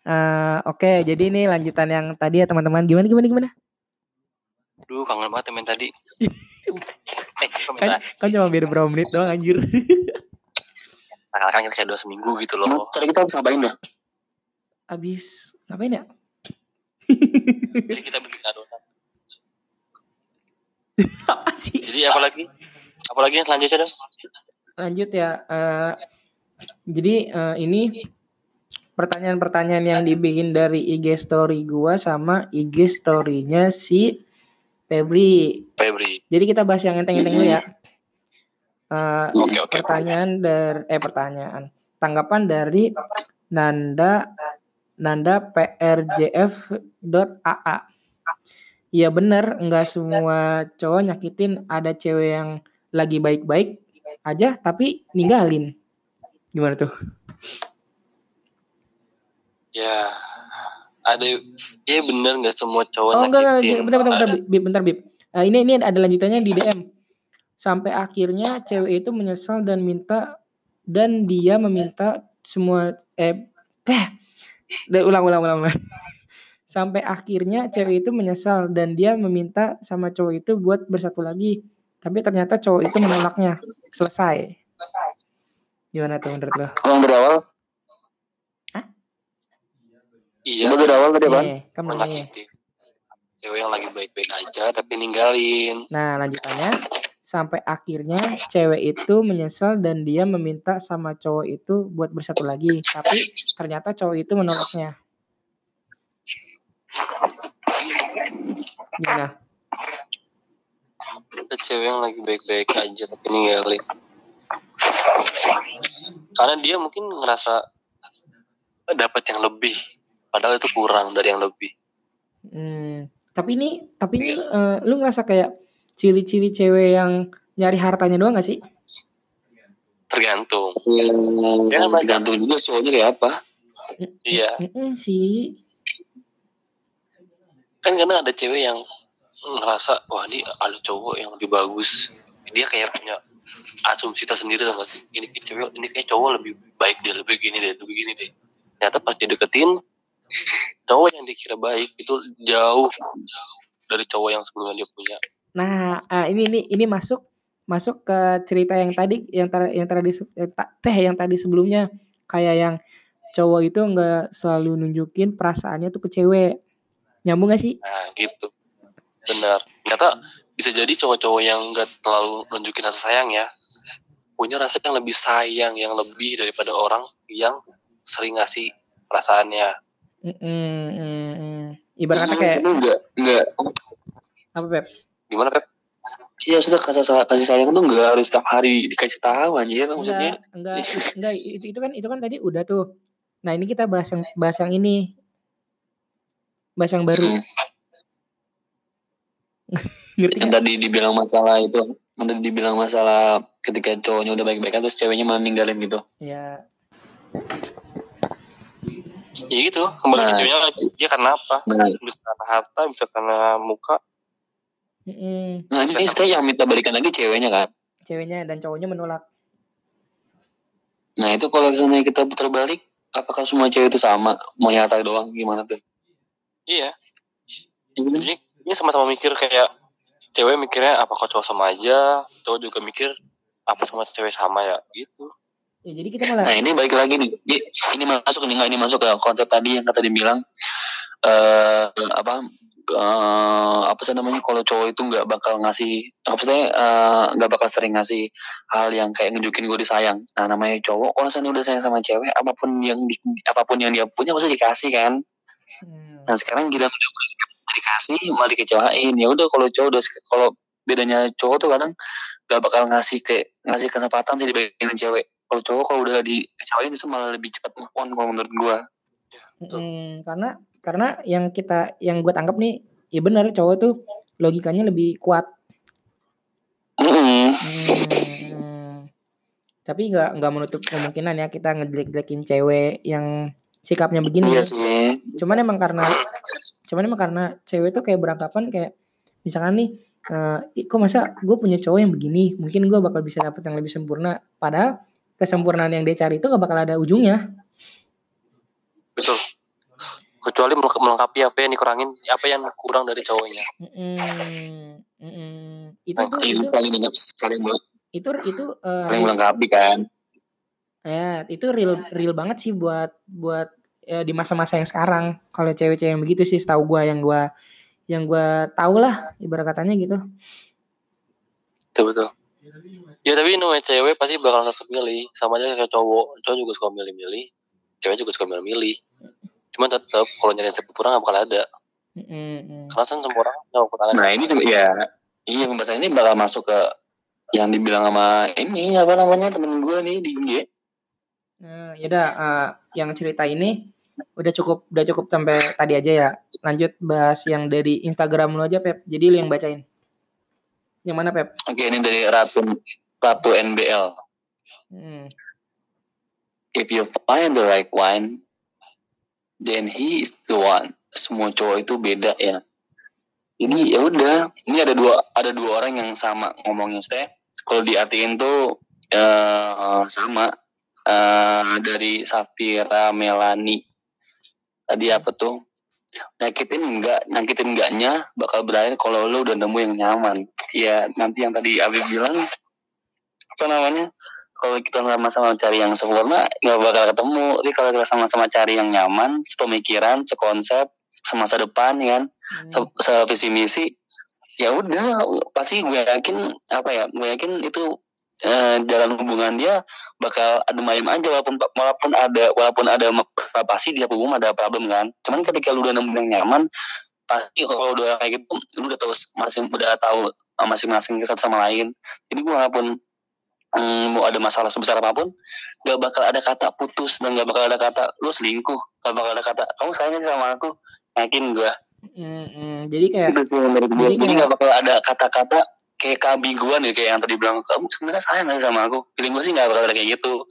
Eh, Oke, jadi ini lanjutan yang tadi ya teman-teman. Gimana gimana gimana? Duh, kangen banget temen tadi. eh, Kan, kan cuma beda berapa menit doang anjir. kan kayak dua seminggu gitu loh. tadi kita harus ngapain dah? Abis ngapain ya? Jadi kita bikin adonan. Apa sih? Jadi apa lagi? Apa lagi yang selanjutnya dong? Lanjut ya. eh, jadi eh, ini pertanyaan-pertanyaan yang dibikin dari IG story gua sama IG story-nya si Febri. Febri. Jadi kita bahas yang enteng-enteng dulu ya. Eh, Oke, oke. pertanyaan dari eh pertanyaan tanggapan dari Nanda Nanda PRJF.AA. Iya bener, nggak semua cowok nyakitin. Ada cewek yang lagi baik-baik aja tapi ninggalin. Gimana tuh? Ya, ada iya bener nggak semua cowok Oh enggak, enggak, bentar, bentar, bentar. Bib, bentar, Bib. Eh, ini ini ada lanjutannya di DM. Sampai akhirnya cewek itu menyesal dan minta dan dia meminta semua eh eh Udah, ulang ulang ulang. ulang. Sampai akhirnya cewek itu menyesal dan dia meminta sama cowok itu buat bersatu lagi. Tapi ternyata cowok itu menolaknya. Selesai. Gimana tuh menurut lo? Yang berawal, Iya, yang berawal tadi kan nih. nyakitin. Cewek yang lagi baik-baik aja tapi ninggalin. Nah, lanjutannya sampai akhirnya cewek itu menyesal dan dia meminta sama cowok itu buat bersatu lagi. Tapi ternyata cowok itu menolaknya. Gimana? Ada cewek yang lagi baik-baik aja tapi ninggalin. Karena dia mungkin ngerasa dapat yang lebih, padahal itu kurang dari yang lebih. Hmm, tapi ini tapi ini eh, lu ngerasa kayak ciri-ciri cewek yang nyari hartanya doang gak sih? Tergantung. Yang Jangan banyak. tergantung juga cowoknya kayak apa. Iya, sih. kan kadang ada cewek yang ngerasa wah ini ada cowok yang lebih bagus. Dia kayak punya asumsi tersendiri sama sih. Ini kayak cewek, ini kayak cowok lebih baik dia lebih gini deh, lebih gini deh. Ternyata pas dideketin, cowok yang dikira baik itu jauh dari cowok yang sebelumnya dia punya. Nah, ah, ini ini ini masuk masuk ke cerita yang tadi yang tar, yang tadi eh, teh yang tadi sebelumnya kayak yang cowok itu nggak selalu nunjukin perasaannya tuh ke cewek. Nyambung gak sih? Nah gitu, benar. Ternyata bisa jadi cowok-cowok yang nggak terlalu nunjukin rasa sayang ya, punya rasa yang lebih sayang, yang lebih daripada orang yang sering ngasih perasaannya. Mm-mm, mm-mm. Ibarat kata Emang kayak itu enggak enggak apa Pep? Gimana Pep? Iya, maksudnya kasih kasih sayang tuh enggak harus setiap hari dikasih tahu anjir maksudnya. Enggak, enggak, enggak itu, itu kan itu kan tadi udah tuh. Nah, ini kita bahas yang bahas yang ini. Bahas yang baru. Hmm. Ngerti Yang tadi dibilang masalah itu, yang tadi dibilang masalah ketika cowoknya udah baik-baik terus ceweknya malah ninggalin gitu. Ya, Ya gitu, kembali ke Nah. ceweknya lagi. Dia karena apa? Nah, Bisa karena harta, bisa karena muka. mm-mm. nah ini saya yang minta balikan lagi ceweknya kan. ceweknya dan cowoknya menolak. Nah itu kalau misalnya kita putar balik, apakah semua cewek itu sama? Mau nyata doang gimana tuh? Iya, Iya jadi ini sama-sama mikir kayak cewek mikirnya apa kok cowok sama aja, cowok juga mikir apa sama cewek sama ya gitu. Ya, jadi kita malah Nah ini balik lagi nih, ini, masuk nih ini masuk ke konsep tadi yang kata dibilang eh apa eh, apa sih namanya kalau cowok itu nggak bakal ngasih apa sih eh, nggak bakal sering ngasih hal yang kayak nunjukin gue disayang. Nah namanya cowok kalau misalnya udah sayang sama cewek apa pun yang di- apa pun yang dia punya pasti dikasih kan. Hmm. Nah sekarang gila udah dikasih malah dikecewain ya udah kalau cowok udah kalau bedanya cowok tuh kadang gak bakal ngasih kayak ngasih kesempatan sih dibandingin cewek kalau cowok kalau udah dikecewain itu malah lebih cepat move on kalau menurut gua Mm, karena karena yang kita yang gue tangkap nih, ya benar cowok tuh logikanya lebih kuat. Mm-mm. Hmm, tapi nggak nggak menutup kemungkinan ya kita ngejelek-jelekin cewek yang sikapnya begini. iya sih Cuman emang karena cuman emang karena cewek tuh kayak beranggapan kayak misalkan nih eh, "Ih, kok masa gue punya cowok yang begini mungkin gue bakal bisa dapet yang lebih sempurna padahal kesempurnaan yang dia cari itu gak bakal ada ujungnya Betul. kecuali meleng- melengkapi apa yang dikurangin apa yang kurang dari cowoknya Mm-mm. Mm-mm. Itu tuh Saling itu saling saling itu itu eh, saling melengkapi kan. ya itu real real banget sih buat buat ya, di masa-masa yang sekarang kalau cewek-cewek yang begitu sih setahu gua yang gua yang gua tahu lah ibarat katanya gitu. betul betul ya tapi namanya cewek pasti bakal tetap milih sama aja kayak cowok cowok juga suka milih-milih cewek juga suka milih-milih cuman tetap kalau nyari yang sempurna nggak bakal ada Mm-mm. karena kan semua orang punya kekurangan Nah ini sebe- ya iya pembahasan ini bakal masuk ke yang dibilang sama ini apa namanya temen gue nih di IG. Nah, yaudah eh, yang cerita ini udah cukup udah cukup sampai tadi aja ya. Lanjut bahas yang dari Instagram lu aja Pep. Jadi lu yang bacain. Yang mana Pep? Oke ini dari Ratu Ratu NBL. Hmm. If you find the right one, then he is the one. Semua cowok itu beda ya. Ini ya udah, ini ada dua ada dua orang yang sama ngomongnya teh. Kalau diartiin tuh eh sama eh dari Safira Melani. Tadi apa tuh? Nyakitin enggak, nyakitin enggaknya bakal berakhir kalau lo udah nemu yang nyaman. Ya nanti yang tadi Abi bilang apa namanya? kalau kita sama-sama cari yang sempurna nggak bakal ketemu tapi kalau kita sama-sama cari yang nyaman sepemikiran sekonsep semasa depan ya kan Hmm. se sevisi misi ya udah pasti gue yakin apa ya gue yakin itu eh, dalam hubungan dia bakal adem ayem aja walaupun walaupun ada walaupun ada pasti dia hubungan ada problem kan cuman ketika lu udah nemu yang nyaman pasti kalau udah kayak gitu lu udah tahu masing udah tahu eh, masing-masing satu sama lain jadi gue walaupun mm, mau ada masalah sebesar apa pun gak bakal ada kata putus dan gak bakal ada kata lu selingkuh. Gak bakal ada kata kamu sayangnya sama aku yakin gue Hmm, hmm. Jadi kayak itu sih menurut gue Jadi jadi kayak- gak bakal ada kata-kata kayak kabiguan ya kayak yang tadi bilang kamu sebenarnya sayang gak sama aku? Feeling gue sih gak bakal ada kayak gitu.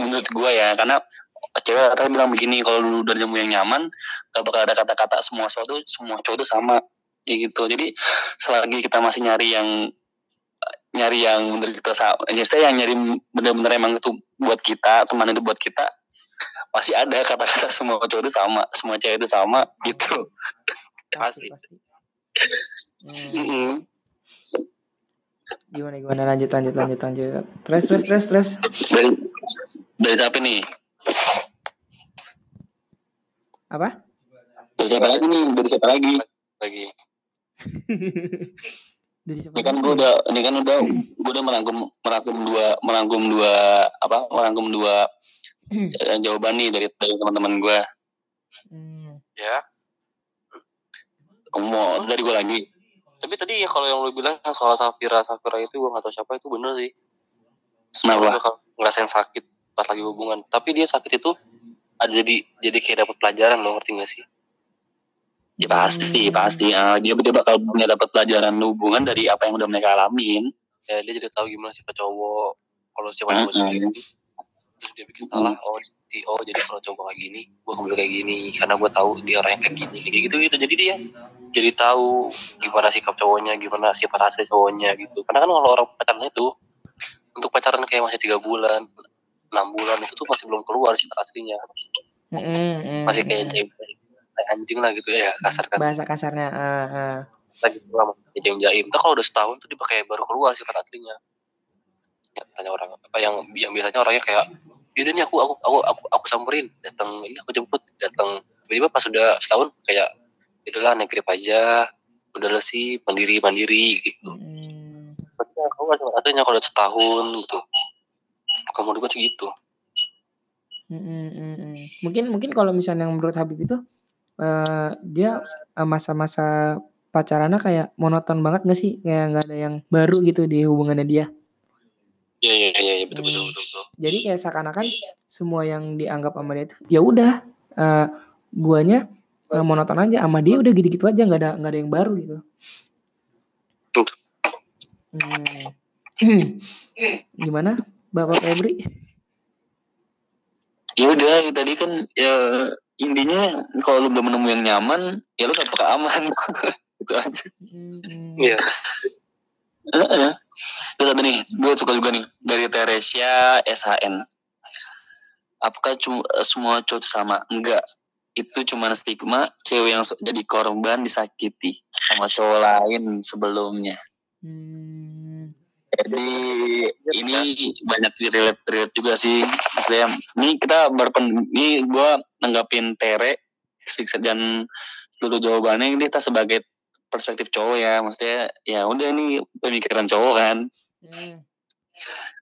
Menurut gue ya karena cewek katanya bilang begini kalau lu udah nemu yang nyaman gak bakal ada kata-kata semua sesuatu semua cowok itu sama. Kayak gitu. Jadi selagi kita masih nyari yang nyari yang bener kita sama jadi yang nyari bener-bener emang itu buat kita teman itu buat kita pasti ada kata-kata semua cowok itu sama semua cewek itu sama gitu pasti Pasti. Hmm. Mm. Gimana gimana lanjut lanjut lanjut lanjut. Terus terus terus terus. dari dari siapa nih Apa? dari siapa lagi nih dari siapa lagi lagi Dari siapa? ini kan gue udah ini kan udah gue udah merangkum merangkum dua merangkum dua apa merangkum dua eh, jawaban nih dari dari teman-teman gue Hmm. ya. Mau dari gue lagi. Tapi tadi ya kalau yang lu bilang yang soal Safira Safira itu gue gak tahu siapa itu bener sih. Kenapa? Bakal ngerasain sakit pas lagi hubungan. Tapi dia sakit itu ada jadi jadi kayak dapat pelajaran lo ngerti gak sih ya pasti Hmm. pasti. Ah, dia dia bakal punya dapat pelajaran hubungan dari apa yang udah mereka alamin. Ya dia jadi tahu gimana sifat cowok. Kalau siapa cowok kayak gini terus dia bikin salah oh di, oh jadi kalau cowok kayak gini gue kembali kayak gini karena gue tahu dia orang yang kayak gini kayak gitu gitu. Jadi dia jadi tahu gimana sikap cowoknya gimana sifat asli cowoknya gitu. Karena kan kalau orang pacaran itu untuk pacaran kayak masih tiga bulan enam bulan itu tuh masih belum keluar sifat aslinya. Hmm, hmm, hmm, masih kayak hmm. Anjing lah gitu ya kasar kan bahasa kasarnya. ah, ah. lagi lama jaim jaim Ntar kalau udah setahun tuh dia pakai baru keluar sifat aslinya ya, tanya orang apa yang yang biasanya orangnya kayak itu nih aku aku aku aku, aku samperin datang ini aku jemput datang tiba-tiba pas udah setahun kayak itulah naik grab aja udah lah sih mandiri mandiri gitu Hmm. pasti aku artinya kalau udah setahun gitu kamu juga sih gitu Hmm, hmm, hmm, hmm. Mungkin mungkin kalau misalnya yang menurut Habib itu eh dia eh, masa-masa pacarannya kayak monoton banget gak sih? Kayak nggak ada yang baru gitu di hubungannya dia. iya iya iya iya, betul betul Hmm. betul betul Jadi kayak seakan-akan semua yang dianggap sama dia itu ya udah eh, guanya eh, monoton aja sama dia udah gitu-gitu aja nggak ada nggak ada yang baru gitu. Hmm. Gimana, Bapak Febri? ya udah tadi kan ya intinya kalau lu belum menemu yang nyaman ya lu gak bakal aman itu aja Hmm, hmm. iya Heeh. Terus ada nih, gue suka juga nih dari Teresia SHN. Apakah cuma semua cowok sama? Enggak. itu cuma stigma cewek yang jadi korban disakiti sama cowok lain sebelumnya. Hmm. Jadi ini banyak di relate relate juga sih. Maksudnya, ini kita berpen, ini gue nanggapin Tere siksa dan seluruh jawabannya ini kita sebagai perspektif cowok ya. Maksudnya ya udah ini pemikiran cowok kan. Hmm.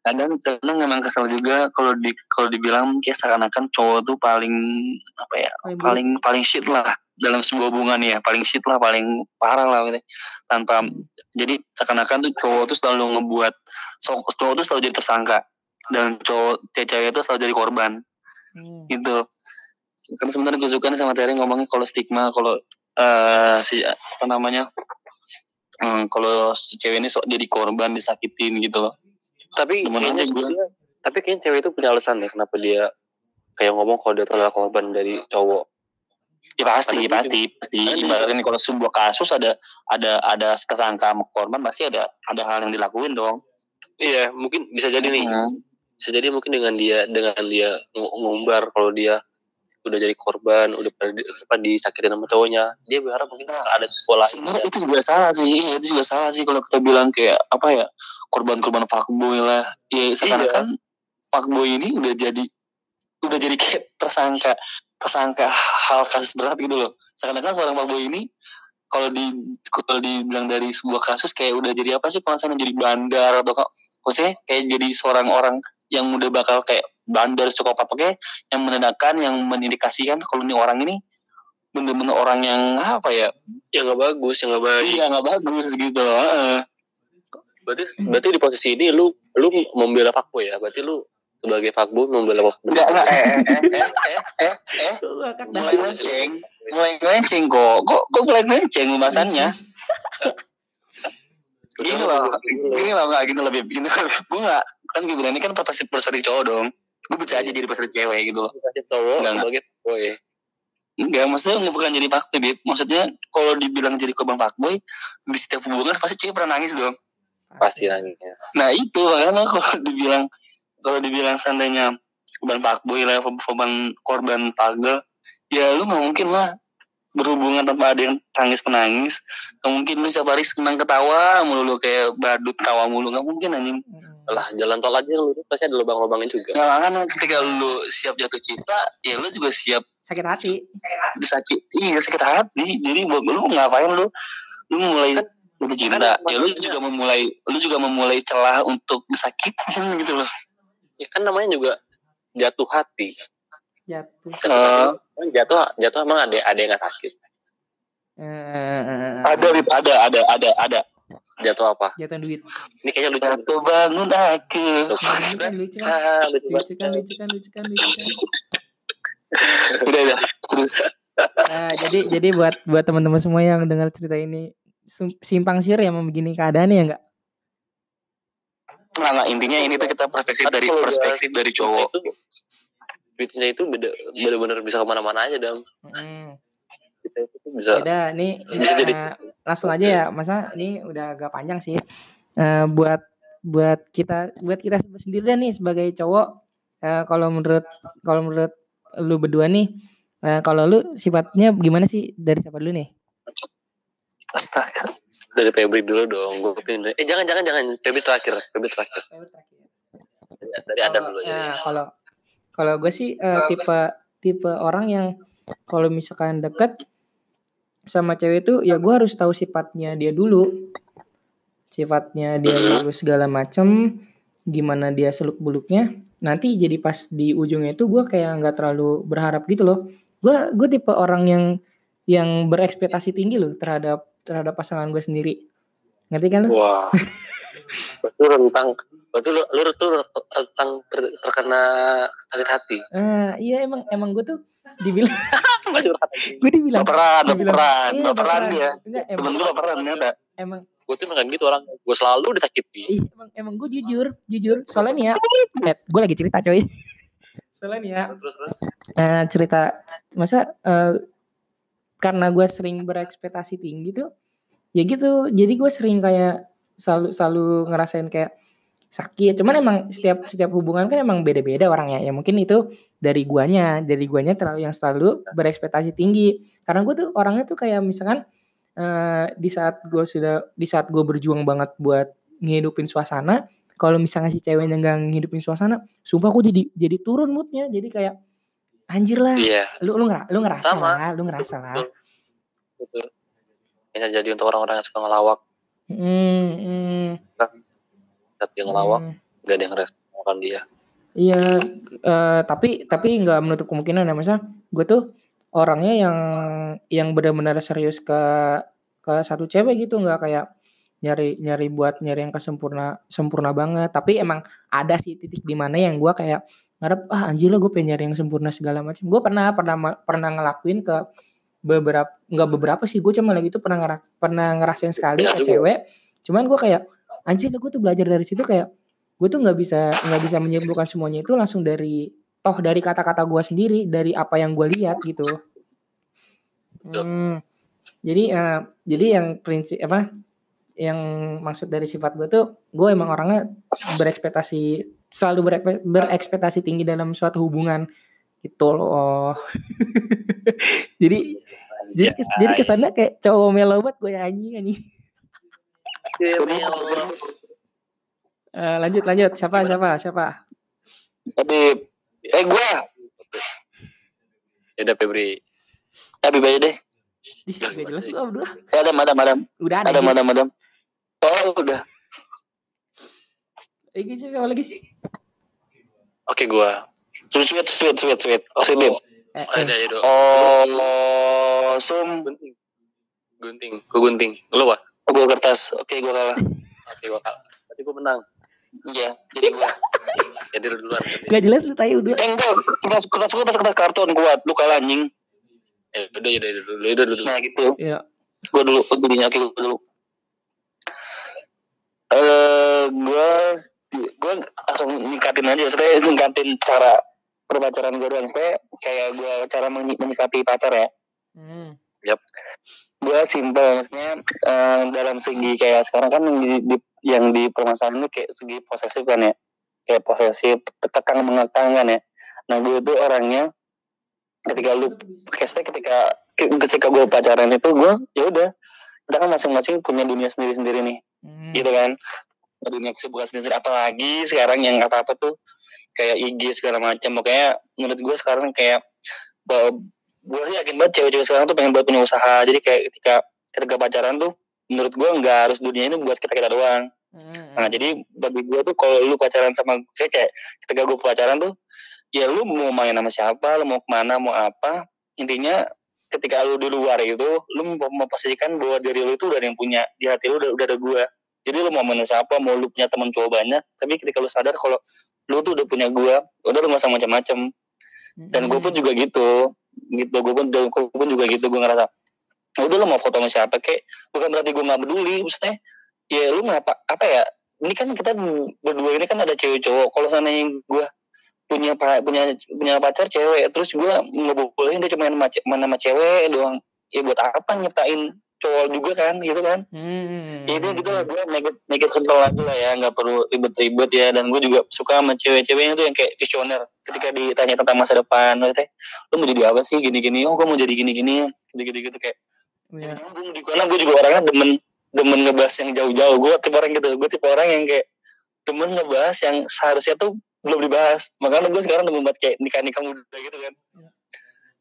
Kadang kadang memang kesel juga kalau di kalau dibilang kayak seakan-akan cowok tuh paling apa ya Paling buruk. paling paling shit lah dalam sebuah hubungan ya paling shit lah paling parah lah gitu. tanpa jadi seakan-akan tuh cowok tuh selalu ngebuat so- cowok tuh selalu jadi tersangka dan cowok cewek itu selalu jadi korban. Hmm. gitu. Kan sebenarnya gue suka nih sama Terry ngomongnya kalau stigma kalau eh si apa namanya hmm, kalau si cewek ini sok jadi korban disakitin gitu loh. Tapi kayaknya dia- tapi kayaknya cewek itu punya alasan deh kenapa dia kayak ngomong kalau dia adalah korban dari cowok. Ya pasti Ada pasti pasti. Ada ibaratnya kalau sebuah kasus ada ada ada kesangka korban pasti ada ada hal yang dilakuin dong. Iya mungkin bisa jadi nih. Hmm. Bisa jadi mungkin dengan dia dengan dia ng- ngumbar kalau dia udah jadi korban udah apa, disakitin sama cowoknya dia berharap mungkin ada sekolah sebenarnya itu juga salah sih iya, itu juga salah sih kalau kita bilang kayak apa ya korban-korban fuckboy lah. Ya seakan-akan fuckboy ini udah jadi udah jadi kayak tersangka tersangka hal kasus berat gitu loh. Seakan-akan seorang fuckboy ini kalau di kalau dibilang dari sebuah kasus kayak udah jadi apa sih misalnya jadi bandar atau kok maksudnya kayak jadi seorang orang yang udah bakal kayak bandar psikopat oke yang menandakan yang mengindikasikan kalau ini orang ini bener-bener orang yang apa ya yang nggak bagus yang nggak baik Iya nggak bagus gitu. heeh. berarti berarti di posisi ini lu lu membela fuckboy ya berarti lu sebagai fuckboy membela Enggak enggak eh eh eh eh eh eh kan mulai melenceng, mulai melenceng kok. Kok kok mulai melenceng pembahasannya? Loh, gini loh nggak gini lebih gini gue nggak kan gue bilang ini kan perspektif perspektif cowok dong. Gue bisa aja jadi perspektif cewek gitu loh. cowok enggak. sebagai fuckboy Enggak, maksudnya nggak bukan jadi fuckboy, Bib. Maksudnya kalau dibilang jadi korban fuckboy, di setiap hubungan pasti cewek pernah nangis dong. pasti nangis Nah itu makanya kalau dibilang kalau dibilang seandainya korban fuckboy lah korban korban pagel ya lu nggak mungkin lah berhubungan tanpa ada yang tangis penangis nggak mungkin lu setiap hari senang ketawa mulu lu kayak badut tawa mulu nggak mungkin anjing. Lah jalan tol aja lu pasti ada lubang-lubangnya juga. Nggak makanya ketika lu siap jatuh cinta ya lu juga siap sakit hati. disakit iya sakit hati. Jadi buat lu ngapain lu? Lu mulai jatuh cinta. Kan ya lu juga memulai lu juga memulai celah untuk disakitin gitu loh. Ya kan namanya juga jatuh hati Jatuh. Kan jatuh jatuh emang ada ada yang nggak sakit? Eh, ada ada ada ada ada. Jatuh apa? Jatuh duit. ini kayaknya lucu. Jatuh bangun aku Lucu kan, lucu kan. Ah, lucu kan, lucu kan, lucu kan, lucu kan. udah udah. Terus. Nah, jadi jadi buat buat teman-teman semua yang dengar cerita ini simpang siur ya begini keadaannya ya enggak? nah, nah, intinya ini tuh kita perspektif dari perspektif dari cowok itu duitnya itu beda bener-bener bisa ke mana-mana aja dam. Hmm. kita itu bisa Udah, nih Bisa jadi- eh, langsung aja ya, masa ini udah agak panjang sih. Eh, buat buat kita buat kita sendiri nih sebagai cowok, eh, kalau menurut kalau menurut lu berdua nih, eh, kalau lu sifatnya gimana sih dari siapa dulu nih? astaga. Dari Febri dulu dong gue pindah eh jangan jangan jangan. Febri terakhir Febri terakhir. Dari Adam dulu ya, ya kalau kalau gue sih eh, tipe tipe orang yang kalau misalkan deket sama cewek itu ya gue harus tahu sifatnya dia dulu. Sifatnya dia dulu segala macem gimana dia seluk beluknya nanti jadi pas di ujungnya itu gue kayak nggak terlalu berharap gitu loh. Gue gue tipe orang yang yang berekspektasi tinggi loh terhadap terhadap pasangan gue sendiri. Ngerti kan lu? wah. Betul tentang betul lu, lu tuh tentang ter- terkena sakit hati? Eh, iya emang emang gue tuh dibilang gue dibilang baperan dibilang- baperan iya, baperan Enggak, temen emang gue baperan ternyata emang gue tuh memang gitu orang gue selalu disakiti. Ih, emang emang gue jujur, jujur. Soalnya nih ya, gue lagi cerita coy. Soalnya nih ya, terus terus. Eh, cerita masa eh, karena gue sering berekspektasi tinggi tuh, ya gitu. Jadi gue sering kayak selalu selalu ngerasain kayak sakit. Cuman emang setiap setiap hubungan kan emang beda-beda orangnya. Ya mungkin itu dari guanya dari guanya terlalu yang selalu berekspektasi tinggi. Karena gue tuh orangnya tuh kayak misalkan eh, di saat gue sudah di saat gue berjuang banget buat ngehidupin suasana kalau misalnya si ceweknya nggak ngehidupin suasana sumpah aku jadi jadi turun moodnya. Jadi kayak anjir lah Iya, lu lu ngera, lu ngerasa Sama. lah lu ngerasa lah. betul. Bisa jadi untuk orang-orang yang suka ngelawak, hmm, hmm, saat dia ngelawak, hmm. nggak ada yang ngerespon dia. Iya, eh, tapi tapi nggak menutup kemungkinan ya masa gue tuh orangnya yang yang benar-benar serius ke ke satu cewek gitu nggak kayak nyari nyari buat nyari yang kesempurna sempurna banget tapi emang ada sih titik di mana yang gue kayak ngarep ah anjir lah gue pengen nyari yang sempurna segala macam gue pernah pernah pernah ngelakuin ke beberapa nggak beberapa sih gue cuma lagi itu pernah pernah ngerasain sekali Iya ke juga. cewek cuman gue kayak anjir gue tuh belajar dari situ kayak gue tuh nggak bisa nggak bisa menyimpulkan semuanya itu langsung dari toh dari kata-kata gue sendiri dari apa yang gue lihat gitu. Hmm, jadi eh, jadi yang prinsip apa yang maksud dari sifat gue tuh gue emang orangnya berekspektasi selalu berekspektasi tinggi dalam suatu hubungan. Gitu loh. Jadi jadi kes- jadi kesannya kayak cowok melo banget gue anjing anjing Eh, lanjut lanjut siapa siapa siapa Habib. Eh gue. Ya udah Febri. Habib aja deh. Ih, gak jelas lu berdua Eh, Adam, Adam, Adam. udah ada Adam, Adam, Adam, Adam. Oh udah. Eh, gitu, siapa lagi Oke gua. Sweet, sweet, sweet, sweet. Oh, Sweet, eh, Oh, eh, ada ya. Oh, sum. Gunting. Gunting. Gua gunting. Lu wah. Gue kertas. Oke, gue kalah. Oke gua kalah. Berarti gua menang. Iya, jadi gue. Jadi lu duluan. gak jelas lu tahu udah Eh, enggak. Kertas, kertas gue kertas, kertas karton kuat. Lu kalah anjing. Eh udah ya udah ya udah udah dulu. Nah, gitu. ya Gue dulu. Gue. Oke, gue dulu. Eh, gue gue langsung ningkatin aja. Maksudnya ningkatin cara perpacaran gue doang. Saya kayak gue cara menyi- menyikapi pacar ya. hmm. Gue simpel maksudnya eh, dalam segi kayak sekarang kan yang di, di- yang di permasalahan ini kayak segi posesif kan ya. Kayak posesif tekang mengekang kan ya. Nah gue tuh orangnya ketika lu ketika ketika ketika gue pacaran itu gue ya udah kita kan masing-masing punya dunia sendiri-sendiri nih Hmm. gitu kan. Dunia kesibukan sendiri apalagi sekarang yang apa-apa tuh kayak IG segala macam. Makanya menurut gue sekarang kayak gue sih yakin banget cewek-cewek sekarang tuh pengen buat punya usaha. Jadi kayak ketika ketika pacaran tuh menurut gue nggak harus dunia ini buat kita kita doang. Hmm. nah jadi bagi gue tuh kalau lu pacaran sama gue kayak ketika gue pacaran tuh ya lu mau main sama siapa lu mau ke mana mau apa intinya ketika lu di luar itu lu mau memposisikan bahwa diri lu itu udah ada yang punya di hati lu udah, udah ada gue jadi lu mau main sama siapa mau lu punya teman cowok banyak tapi ketika lu sadar kalau lu tuh udah punya gue udah lu gak usah macam-macam. Dan gue pun juga gitu gitu gue pun gue pun juga gitu gue ngerasa "Ya udah lu mau foto sama siapa kek? Bukan berarti gue nggak peduli maksudnya ya lu ngapa apa ya ini kan kita berdua ini kan ada cewek cowok kalau seandainya gue punya punya punya pacar cewek terus gue ngebolehin dia cuma main sama cewek doang ya buat apa nyiptain cowok juga kan gitu kan? Hmm. ya itu gitu lah gue make it, make it simple aja lah ya nggak perlu ribet-ribet ya. Dan gue juga suka sama cewek-ceweknya tuh yang kayak visioner. Ketika ditanya tentang masa depan maksudnya lu mau jadi apa sih? Gini-gini oh gue mau jadi gini-gini gitu-gitu gitu kayak Iya. gue di karena gue juga orangnya demen demen ngebahas yang jauh-jauh. Gue tipe orang gitu gue tipe orang yang kayak demen ngebahas yang seharusnya tuh belum dibahas. Makanya gue sekarang demen banget kayak nikah nikah muda gitu kan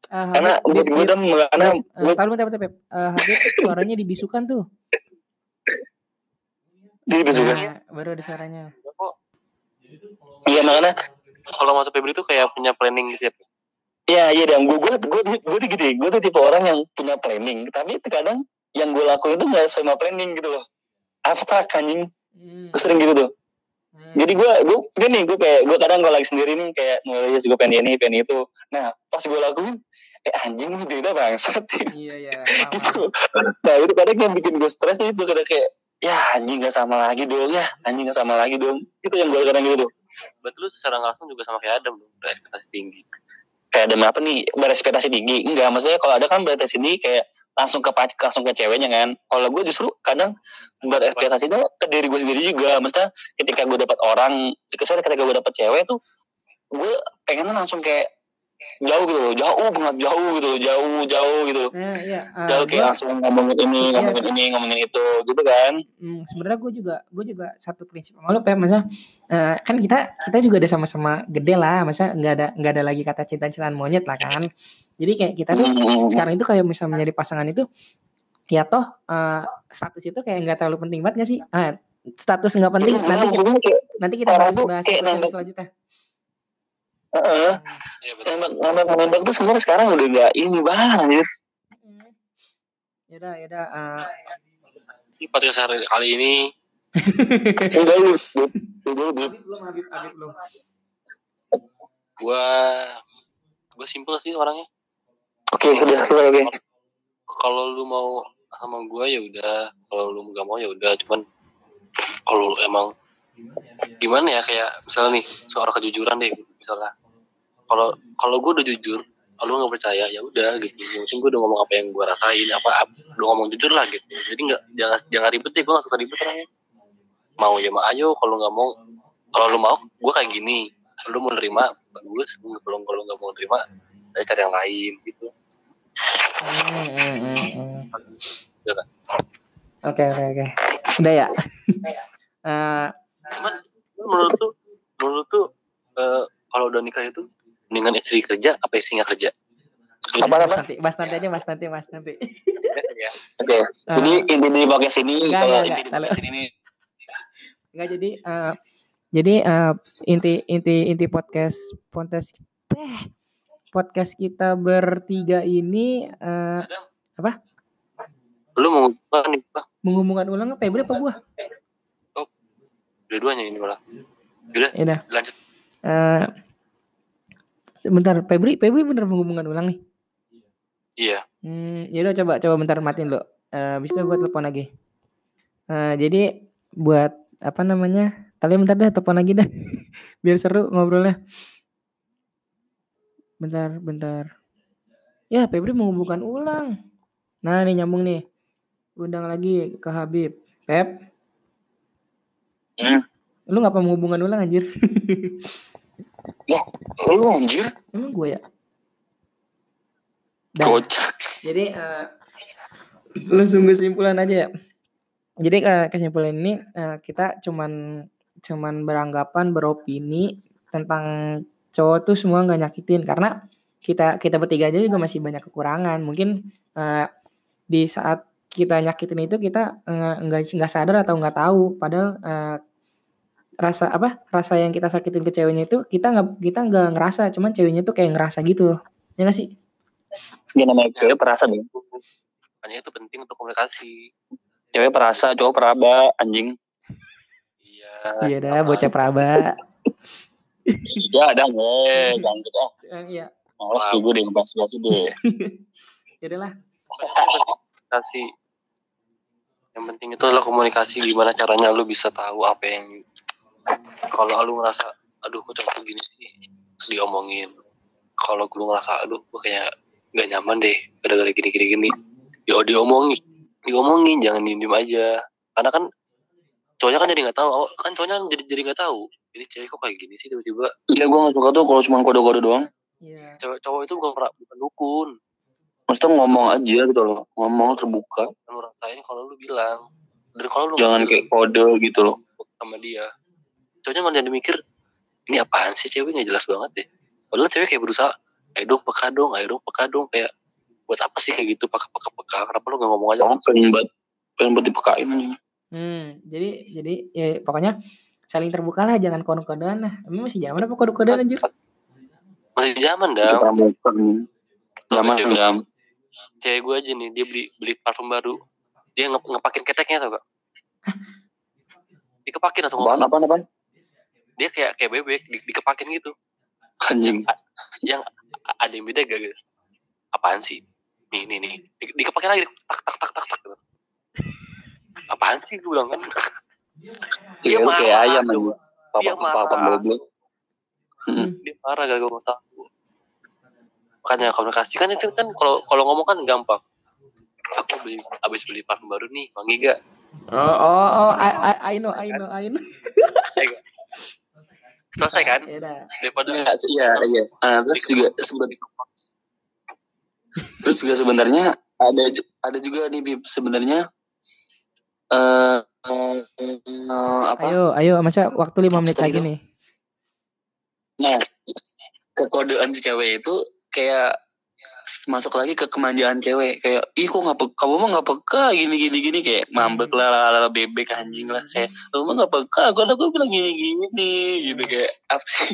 Ah, karena gue Habib. dem karena Eh, gue taruh bentar, bentar, Pep. Eh, Habib suaranya dibisukan tuh. juga Nah, baru ada suaranya. iya makanya Kalau masuk Febri itu kayak punya planning gitu ya. Iya iya dan gue gue gue gue tuh gitu gue tuh tipe orang yang punya planning tapi kadang yang gue lakuin itu nggak sama planning gitu loh abstrak anjing Hmm. gue sering gitu tuh. Jadi gue gue gini gue kayak gue kadang gue lagi sendiri nih kayak nulis gue pengen ini pengen itu nah pas gue lakuin eh anjing ini beda bangsat Iya, iya. gitu nah itu kadang yang bikin gue stres itu kadang kayak ya anjing gak sama lagi dong ya anjing gak sama lagi dong itu yang gue kadang gitu tuh Berarti lu secara langsung juga sama kayak Adam dong. Udah ekspektasi tinggi. Kayak ada apa nih berespektasi tinggi? Enggak maksudnya kalau ada kan berespektasi tinggi kayak langsung ke langsung ke ceweknya kan. Kalau gue justru kadang berespektasi itu ke diri gue sendiri juga. Maksudnya ketika gue dapat orang kecuali ketika gue dapat cewek tuh gue pengennya langsung kayak jauh gitu loh jauh banget jauh gitu loh jauh jauh gitu loh. Nah, iya. eh, jauh kayak gua- langsung ngomongin ini Iya, ngomongin ini ngomongin itu gitu kan? Hmm, sebenarnya gue juga gue juga satu prinsip sama lo Pep maksudnya eh, kan kita kita juga udah sama-sama gede lah masa nggak ada nggak ada lagi kata cinta-cintaan monyet lah kan? Jadi kayak kita tuh Hmm. sekarang itu kayak misalnya menjadi pasangan itu ya toh eh, status itu kayak nggak terlalu penting banget nggak sih? Ah, status nggak penting Iya, nanti kita, maksudnya kayak nanti kita bahas bahas kayak nembak selanjutnya Heeh. Iya nembak nembak nembak tuh sebenarnya sekarang udah gak ini banget anjir. Yaudah yaudah eh, Di podcast hari kali ini. Udah lu belum belum. Gua gua simpel sih orangnya. oke udah selesai oke. Kalau lu mau sama gua ya udah, kalau lu nggak mau ya udah. Cuman kalau lu emang gimana ya kayak misalnya nih soal kejujuran deh misalnya. Kalau kalau gua udah jujur, lu nggak percaya ya udah gitu. Yang penting gua udah ngomong apa yang gua rasain, apa ap- udah ngomong jujur lah gitu. Jadi nggak jangan jangan ribet deh, gua nggak suka ribet orangnya. Mau ya mah ayo, kalau nggak mau kalau lu mau gua kayak gini lu mau nerima bagus kalau kalau nggak mau nerima saya cari yang lain gitu Hmm, hmm, hmm, hmm. Ya kan? oke oke oke udah ya Eh, cuman menurut tuh menurut tuh eh, kalau udah nikah itu mendingan istri kerja apa istri nggak kerja apa apa Mas nanti, mas nanti aja, mas nanti, mas nanti. ya oke jadi inti dari podcast ini Enggak, kalau inti dari enggak. podcast ini Enggak jadi, eh, jadi eh, inti inti inti podcast podcast eh, podcast kita bertiga ini eh, Apa? lu mau apa nih Pak? menghubungkan ulang apa ya? Berapa gua? dua-duanya ini malah udah udah. lanjut Eh, bentar, Febri, Febri bener menghubungkan ulang nih. iya Hmm, ya udah coba coba bentar matiin lo. Eh, habis itu gua telepon lagi. Eh, jadi buat apa namanya? Kalian bentar deh telepon lagi dah. Biar seru ngobrolnya. Bentar, bentar. Ya, Febri menghubungkan ulang. Nah, nih nyambung nih. Undang lagi ke Habib. Pep. Hmm. Lu ngapa menghubungkan ulang anjir? lu anjir Emang gue ya? Kocak Jadi eh, langsung kesimpulan aja ya. Jadi eh, kesimpulan ini eh, kita cuman cuman beranggapan beropini tentang cowok tuh semua nggak nyakitin karena kita kita bertiga aja juga masih banyak kekurangan. Mungkin eh, di saat kita nyakitin itu kita nggak nggak sadar atau nggak tahu padahal eh, rasa apa rasa yang kita sakitin ke ceweknya itu kita nggak kita nggak ngerasa. Cuman ceweknya tuh kayak ngerasa gitu ya nggak sih? Dia namanya cewek perasa nih makanya itu penting untuk komunikasi. Cewek perasa cowok peraba anjing. Iya. Iya dah bocah praba ya ada nggak jangan gitu ah iya. Malas tuh gue deh ngebahas bahas deh ya udah lah. Komunikasi. Yang penting itu adalah komunikasi. Gimana caranya lu bisa tahu apa yang kalau lu ngerasa aduh kok cowok gini sih diomongin. Kalau lu ngerasa aduh gue kayak nggak nyaman deh gara-gara gini gini gini ya diomongin. Diomongin jangan diem diem aja. Karena kan cowoknya kan jadi nggak tahu. Kan cowoknya jadi jadi nggak tahu ini cewek kok kayak gini sih tiba-tiba? Iya gue gak suka tuh kalau cuma kode-kode doang. Iya. Cewek cowok itu bukan bukan dukun. Maksudnya ngomong aja gitu loh. Ngomong terbuka. Lu rasain kalau lu bilang. Dan kalau lu jangan nggak kayak kode gitu loh. sama dia cowoknya malah jadi mikir ini apaan sih cewek? Nggak jelas banget deh. Padahal cewek kayak berusaha ayo dong peka dong ayo dong peka dong. Kayak buat apa sih kayak gitu? Peka peka peka. Kenapa lu gak ngomong aja? Orang pengen buat pengen buat dipekain aja. Hmm jadi jadi ya pokoknya saling terbuka lah jangan kode-kodean lah. Emang masih zaman apa kode-kodean anjir? Masih zaman dah zaman cewek, jam cewek gue aja nih dia beli beli parfum baru. Dia nge ngepakin keteknya tau gak dikepakin atau apaan apaan apaan dia kayak kayak bebek di, dikepakin gitu. Anjing. Yang ada yang beda gak gitu? Apaan sih? Nih nih nih. Di, dikepakin lagi tak tak tak tak tak. Gitu. apaan sih gue bilang kan? Lu kayak marah, ayam coba. aja Dia papa papa marah. goblok. Mm. dia marah gak gue tahu makanya komunikasi kan itu kan kalau kalau ngomong kan gampang. Aku beli habis beli parfum baru nih wangi gak Oh, oh, oh, I, I, I know, I know, I know. Selesai kan Ya daripada Enggak, iya, iya. Ah, terus juga seben- terus juga sebenarnya ada ada juga nih Bib, sebenarnya eh eh, eh, apa? Ayo, ayo, masa waktu lima menit lagi nih. Nah, kekodean si cewek itu kayak masuk lagi ke kemanjaan cewek. Kayak ih kok nggak kamu mah nggak peka gini gini. Gini kayak mambek lah lah, lah, bebek anjing lah. Kayak kamu mah nggak peka kalau aku bilang gini gini gitu. Kayak apa sih?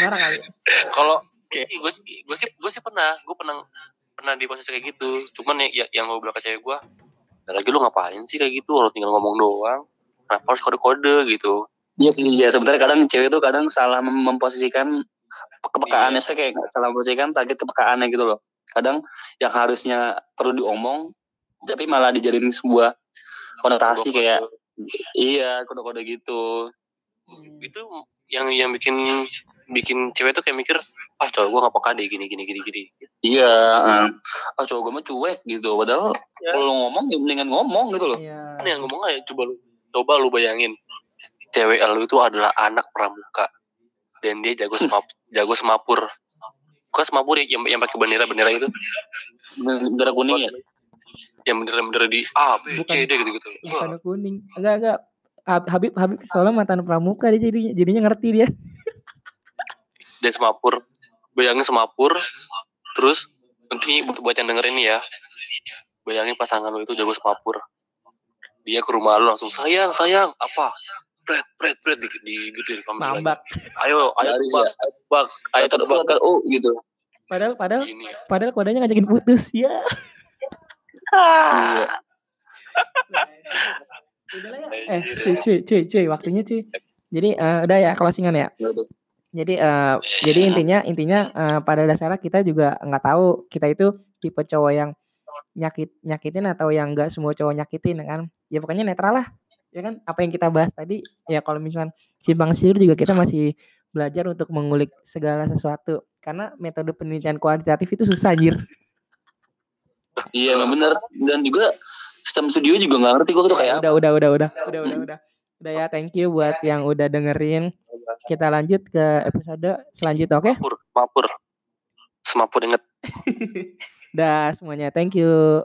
Marah kali. kalau Oke. gue sih gue sih gue sih pernah gue pernah pernah di posisi kayak gitu. Cuman ya, ya- yang gue bilang ke cewek gue lagi lu ngapain sih kayak gitu? Lu tinggal ngomong doang. Kenapa harus kode-kode? Gitu. Iya sih, ya sebenarnya kadang cewek tuh kadang salah mem- memposisikan kepekaannya saya kayak nggak salah memposisikan target kepekaannya gitu loh. Kadang yang harusnya perlu diomong, tapi malah dijadiin sebuah konotasi kayak iya kode-kode gitu. itu yang yang bikin bikin cewek tuh kayak mikir ah cowok gue gak peka deh gini gini gini gini Iya, ah cowok gue mah cuek gitu. Padahal Ya. kalau ngomong ya mendingan ngomong gitu loh. Iya. Ini yang ngomong aja coba lu coba lu bayangin cewek lu itu adalah anak pramuka dan dia jago semap jago semapur kok semapur ya, yang yang pakai bendera bendera itu Bendera kuning ya. yang bendera bendera di A B C D gitu gitu Bukan kuning. Enggak, enggak. Hab- Habib Habib soalnya mantan pramuka dia jadinya jadinya ngerti dia. dan semapur bayangin semapur terus nanti buat, buat yang dengerin ya bayangin pasangan lu itu jago semapur dia ke rumah lu langsung sayang sayang apa pret pret pret di, di gitu di panggilan. Mambak. ayo ayo Garis bak ya. bak ayo terbang terbang oh gitu. Padahal padahal gini padahal kodenya ngajakin putus ya. Iya. Ya. Eh, cuy, cuy, cuy, cuy, waktunya cuy. Jadi eh, udah ya closingan ya. Gitu. Jadi eh, jadi intinya intinya eh, pada dasarnya kita juga nggak tahu kita itu tipe cowok yang nyakit nyakitin atau yang enggak semua cowok nyakitin ya kan. Ya pokoknya netral lah. Ya kan apa yang kita bahas tadi ya kalau misalkan simpang siur juga kita masih belajar untuk mengulik segala sesuatu karena metode penelitian kualitatif itu susah anjir. Iya emang bener dan juga sistem studio juga nggak ngerti gue tuh kayak udah, udah, udah, udah, udah, udah, udah. Udah ya, thank you buat yang udah dengerin. Kita lanjut ke episode selanjutnya, oke? semapur semapur semapur inget Dah semuanya, thank you.